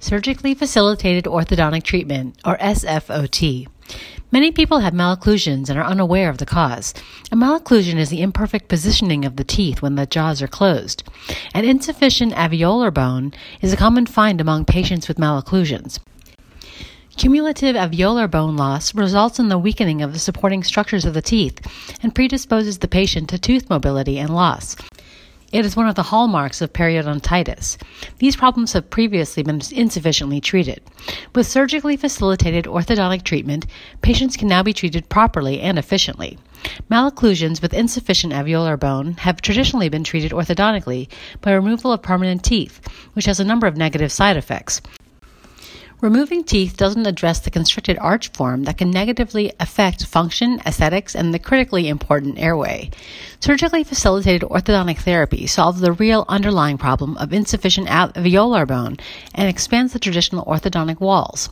surgically facilitated orthodontic treatment, or SFOT. Many people have malocclusions and are unaware of the cause. A malocclusion is the imperfect positioning of the teeth when the jaws are closed. An insufficient alveolar bone is a common find among patients with malocclusions. Cumulative alveolar bone loss results in the weakening of the supporting structures of the teeth and predisposes the patient to tooth mobility and loss. It is one of the hallmarks of periodontitis. These problems have previously been insufficiently treated. With surgically facilitated orthodontic treatment, patients can now be treated properly and efficiently. Malocclusions with insufficient alveolar bone have traditionally been treated orthodontically by removal of permanent teeth, which has a number of negative side effects. Removing teeth doesn't address the constricted arch form that can negatively affect function, aesthetics, and the critically important airway. Surgically facilitated orthodontic therapy solves the real underlying problem of insufficient alveolar bone and expands the traditional orthodontic walls.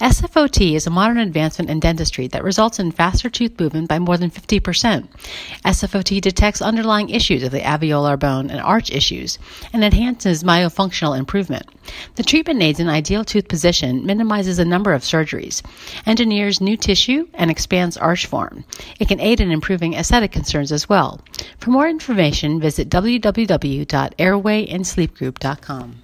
SFOT is a modern advancement in dentistry that results in faster tooth movement by more than 50%. SFOT detects underlying issues of the alveolar bone and arch issues and enhances myofunctional improvement. The treatment aids an ideal tooth position, minimizes the number of surgeries, engineers new tissue, and expands arch form. It can aid in improving aesthetic concerns as well. For more information, visit www.airwayandsleepgroup.com.